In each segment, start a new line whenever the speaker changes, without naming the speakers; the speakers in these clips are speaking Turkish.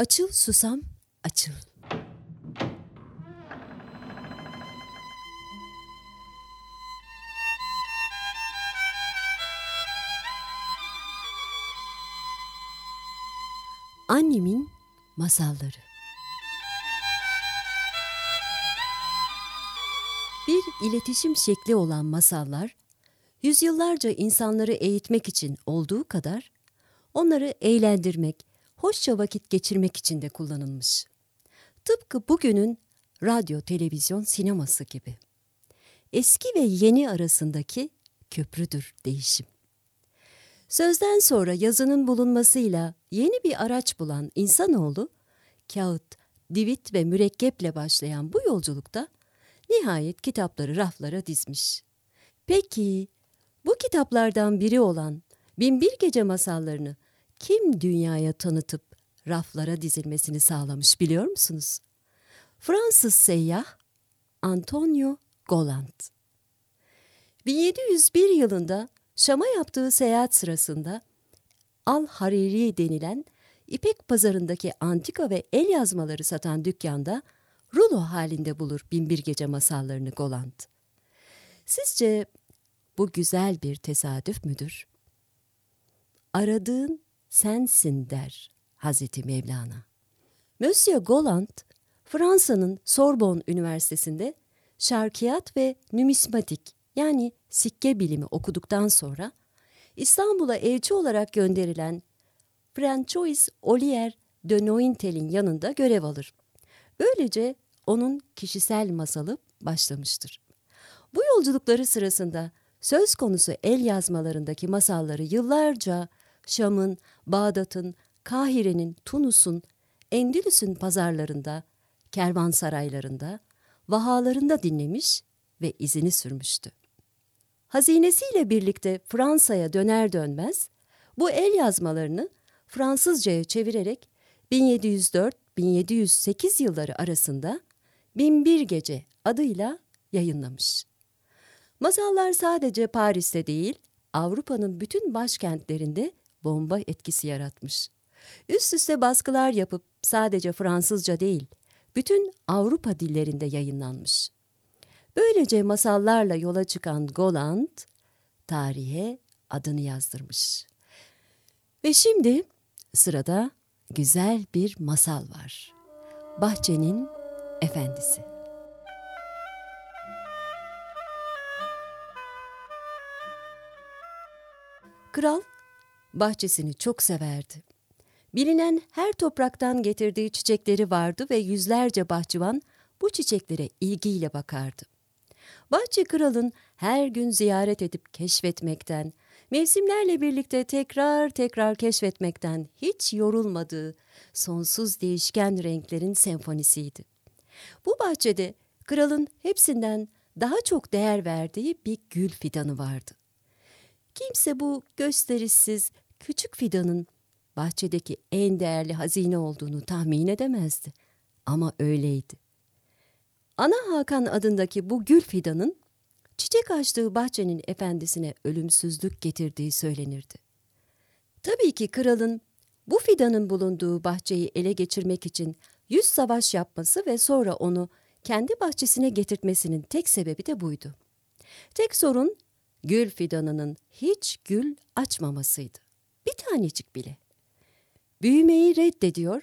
Açıl susam, açıl. Annemin masalları. Bir iletişim şekli olan masallar, yüzyıllarca insanları eğitmek için olduğu kadar, onları eğlendirmek, hoşça vakit geçirmek için de kullanılmış. Tıpkı bugünün radyo, televizyon, sineması gibi. Eski ve yeni arasındaki köprüdür değişim. Sözden sonra yazının bulunmasıyla yeni bir araç bulan insanoğlu, kağıt, divit ve mürekkeple başlayan bu yolculukta nihayet kitapları raflara dizmiş. Peki bu kitaplardan biri olan Binbir Gece masallarını kim dünyaya tanıtıp raflara dizilmesini sağlamış biliyor musunuz? Fransız seyyah Antonio Goland. 1701 yılında Şam'a yaptığı seyahat sırasında Al-Hariri denilen İpek pazarındaki antika ve el yazmaları satan dükkanda rulo halinde bulur Binbir Gece masallarını Goland. Sizce bu güzel bir tesadüf müdür? Aradığın sensin der Hazreti Mevlana. Monsieur Goland, Fransa'nın Sorbonne Üniversitesi'nde şarkiyat ve numismatik yani sikke bilimi okuduktan sonra İstanbul'a elçi olarak gönderilen François Olier de Nointel'in yanında görev alır. Böylece onun kişisel masalı başlamıştır. Bu yolculukları sırasında söz konusu el yazmalarındaki masalları yıllarca Şam'ın, Bağdat'ın, Kahire'nin, Tunus'un, Endülüs'ün pazarlarında, kervansaraylarında, vahalarında dinlemiş ve izini sürmüştü. Hazinesiyle birlikte Fransa'ya döner dönmez bu el yazmalarını Fransızcaya çevirerek 1704-1708 yılları arasında Binbir Gece adıyla yayınlamış. Masallar sadece Paris'te değil, Avrupa'nın bütün başkentlerinde bomba etkisi yaratmış. Üst üste baskılar yapıp sadece Fransızca değil, bütün Avrupa dillerinde yayınlanmış. Böylece masallarla yola çıkan Goland, tarihe adını yazdırmış. Ve şimdi sırada güzel bir masal var. Bahçenin Efendisi. Kral bahçesini çok severdi. Bilinen her topraktan getirdiği çiçekleri vardı ve yüzlerce bahçıvan bu çiçeklere ilgiyle bakardı. Bahçe kralın her gün ziyaret edip keşfetmekten, mevsimlerle birlikte tekrar tekrar keşfetmekten hiç yorulmadığı sonsuz değişken renklerin senfonisiydi. Bu bahçede kralın hepsinden daha çok değer verdiği bir gül fidanı vardı. Kimse bu gösterişsiz küçük fidanın bahçedeki en değerli hazine olduğunu tahmin edemezdi. Ama öyleydi. Ana Hakan adındaki bu gül fidanın çiçek açtığı bahçenin efendisine ölümsüzlük getirdiği söylenirdi. Tabii ki kralın bu fidanın bulunduğu bahçeyi ele geçirmek için yüz savaş yapması ve sonra onu kendi bahçesine getirtmesinin tek sebebi de buydu. Tek sorun gül fidanının hiç gül açmamasıydı. Bir tanecik bile. Büyümeyi reddediyor,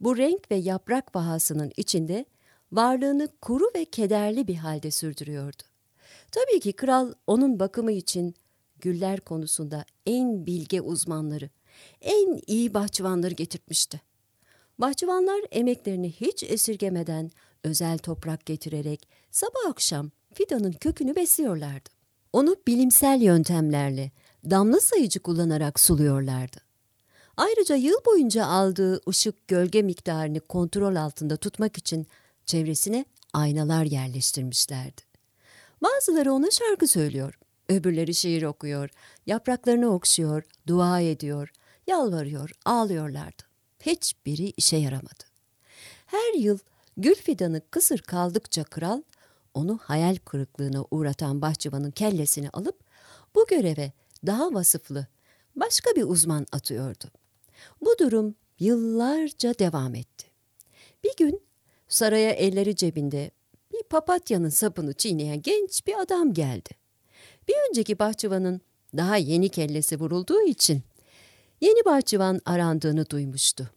bu renk ve yaprak vahasının içinde varlığını kuru ve kederli bir halde sürdürüyordu. Tabii ki kral onun bakımı için güller konusunda en bilge uzmanları, en iyi bahçıvanları getirtmişti. Bahçıvanlar emeklerini hiç esirgemeden özel toprak getirerek sabah akşam fidanın kökünü besliyorlardı. Onu bilimsel yöntemlerle damla sayıcı kullanarak suluyorlardı. Ayrıca yıl boyunca aldığı ışık gölge miktarını kontrol altında tutmak için çevresine aynalar yerleştirmişlerdi. Bazıları ona şarkı söylüyor, öbürleri şiir okuyor, yapraklarını okşuyor, dua ediyor, yalvarıyor, ağlıyorlardı. Hiçbiri işe yaramadı. Her yıl gül fidanı kısır kaldıkça kral, onu hayal kırıklığına uğratan bahçıvanın kellesini alıp bu göreve daha vasıflı başka bir uzman atıyordu. Bu durum yıllarca devam etti. Bir gün saraya elleri cebinde bir papatyanın sapını çiğneyen genç bir adam geldi. Bir önceki bahçıvanın daha yeni kellesi vurulduğu için yeni bahçıvan arandığını duymuştu.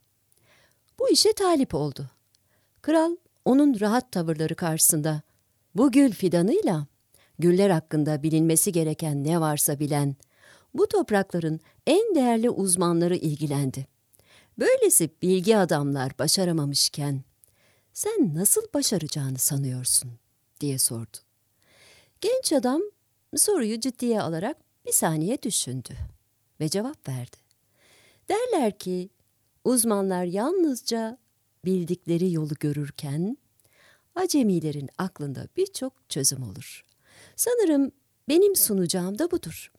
Bu işe talip oldu. Kral onun rahat tavırları karşısında bu gül fidanıyla güller hakkında bilinmesi gereken ne varsa bilen, bu toprakların en değerli uzmanları ilgilendi. Böylesi bilgi adamlar başaramamışken sen nasıl başaracağını sanıyorsun diye sordu. Genç adam soruyu ciddiye alarak bir saniye düşündü ve cevap verdi. Derler ki uzmanlar yalnızca bildikleri yolu görürken acemilerin aklında birçok çözüm olur. Sanırım benim sunacağım da budur.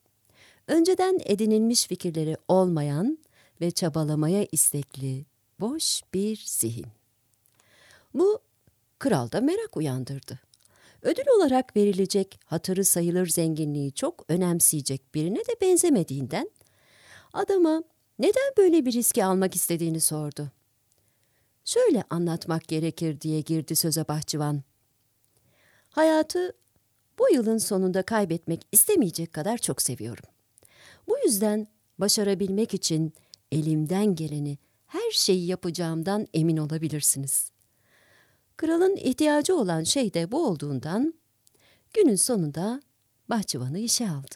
Önceden edinilmiş fikirleri olmayan ve çabalamaya istekli boş bir zihin. Bu kralda merak uyandırdı. Ödül olarak verilecek hatırı sayılır zenginliği çok önemseyecek birine de benzemediğinden adama neden böyle bir riski almak istediğini sordu. Şöyle anlatmak gerekir diye girdi söze bahçıvan. Hayatı bu yılın sonunda kaybetmek istemeyecek kadar çok seviyorum. Bu yüzden başarabilmek için elimden geleni her şeyi yapacağımdan emin olabilirsiniz. Kralın ihtiyacı olan şey de bu olduğundan günün sonunda bahçıvanı işe aldı.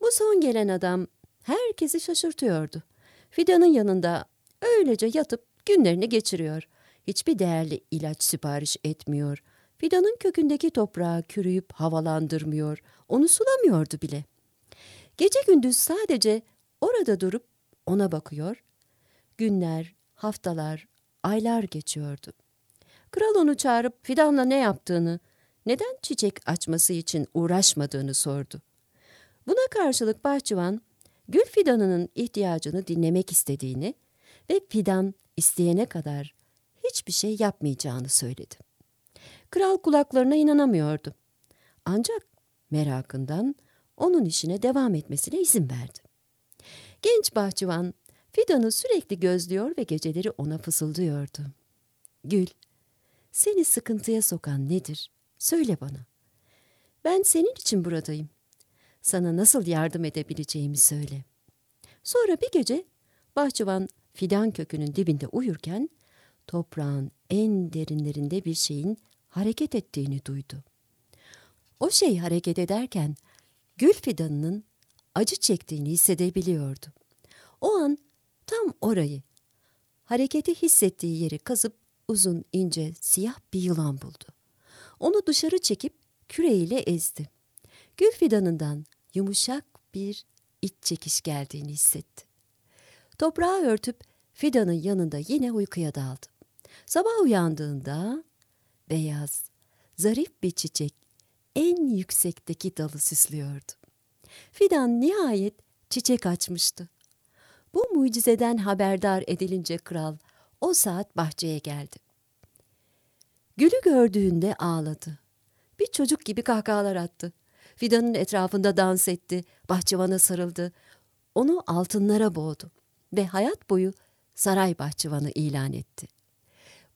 Bu son gelen adam herkesi şaşırtıyordu. Fidanın yanında öylece yatıp günlerini geçiriyor. Hiçbir değerli ilaç sipariş etmiyor. Fidanın kökündeki toprağı kürüyüp havalandırmıyor. Onu sulamıyordu bile. Gece gündüz sadece orada durup ona bakıyor. Günler, haftalar, aylar geçiyordu. Kral onu çağırıp fidanla ne yaptığını, neden çiçek açması için uğraşmadığını sordu. Buna karşılık bahçıvan, gül fidanının ihtiyacını dinlemek istediğini ve fidan isteyene kadar hiçbir şey yapmayacağını söyledi. Kral kulaklarına inanamıyordu. Ancak merakından onun işine devam etmesine izin verdi. Genç bahçıvan fidanı sürekli gözlüyor ve geceleri ona fısıldıyordu. Gül, seni sıkıntıya sokan nedir? Söyle bana. Ben senin için buradayım. Sana nasıl yardım edebileceğimi söyle. Sonra bir gece bahçıvan fidan kökünün dibinde uyurken toprağın en derinlerinde bir şeyin hareket ettiğini duydu. O şey hareket ederken gül fidanının acı çektiğini hissedebiliyordu. O an tam orayı, hareketi hissettiği yeri kazıp uzun, ince, siyah bir yılan buldu. Onu dışarı çekip küreğiyle ezdi. Gül fidanından yumuşak bir iç çekiş geldiğini hissetti. Toprağı örtüp fidanın yanında yine uykuya daldı. Sabah uyandığında beyaz, zarif bir çiçek en yüksekteki dalı süslüyordu. Fidan nihayet çiçek açmıştı. Bu mucizeden haberdar edilince kral o saat bahçeye geldi. Gülü gördüğünde ağladı. Bir çocuk gibi kahkahalar attı. Fidanın etrafında dans etti, bahçıvana sarıldı. Onu altınlara boğdu ve hayat boyu saray bahçıvanı ilan etti.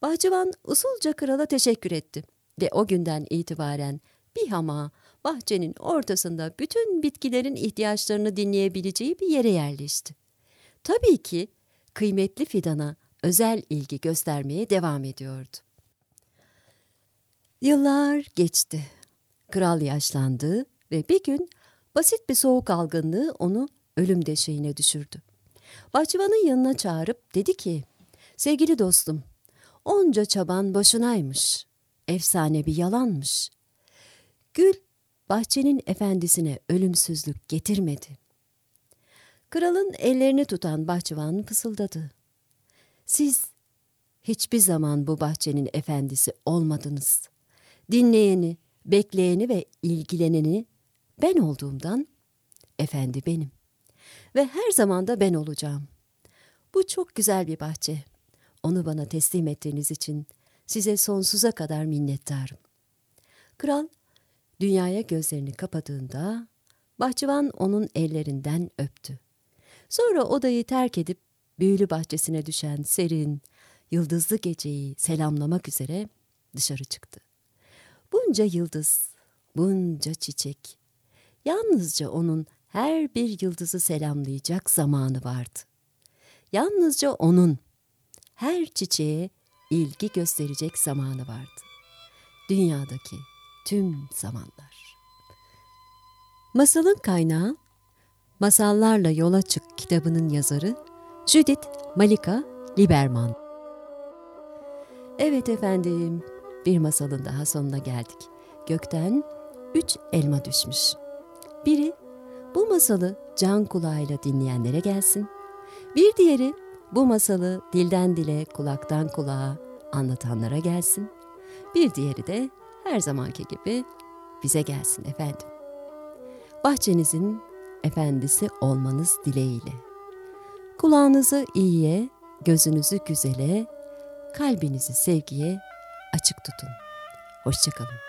Bahçıvan usulca krala teşekkür etti ve o günden itibaren bir hama bahçenin ortasında bütün bitkilerin ihtiyaçlarını dinleyebileceği bir yere yerleşti. Tabii ki kıymetli fidana özel ilgi göstermeye devam ediyordu. Yıllar geçti. Kral yaşlandı ve bir gün basit bir soğuk algınlığı onu ölüm deşeğine düşürdü. Bahçıvanın yanına çağırıp dedi ki, sevgili dostum, onca çaban boşunaymış, efsane bir yalanmış. Gül, bahçenin efendisine ölümsüzlük getirmedi. Kralın ellerini tutan bahçıvan fısıldadı. Siz hiçbir zaman bu bahçenin efendisi olmadınız. Dinleyeni, bekleyeni ve ilgileneni ben olduğumdan efendi benim. Ve her zaman da ben olacağım. Bu çok güzel bir bahçe. Onu bana teslim ettiğiniz için size sonsuza kadar minnettarım. Kral dünyaya gözlerini kapadığında bahçıvan onun ellerinden öptü. Sonra odayı terk edip büyülü bahçesine düşen serin, yıldızlı geceyi selamlamak üzere dışarı çıktı. Bunca yıldız, bunca çiçek. Yalnızca onun her bir yıldızı selamlayacak zamanı vardı. Yalnızca onun her çiçeğe ilgi gösterecek zamanı vardı. Dünyadaki tüm zamanlar. Masalın kaynağı Masallarla Yola Çık kitabının yazarı Judith Malika Liberman. Evet efendim, bir masalın daha sonuna geldik. Gökten üç elma düşmüş. Biri bu masalı can kulağıyla dinleyenlere gelsin. Bir diğeri bu masalı dilden dile, kulaktan kulağa anlatanlara gelsin. Bir diğeri de her zamanki gibi bize gelsin efendim. Bahçenizin efendisi olmanız dileğiyle. Kulağınızı iyiye, gözünüzü güzele, kalbinizi sevgiye açık tutun. Hoşçakalın.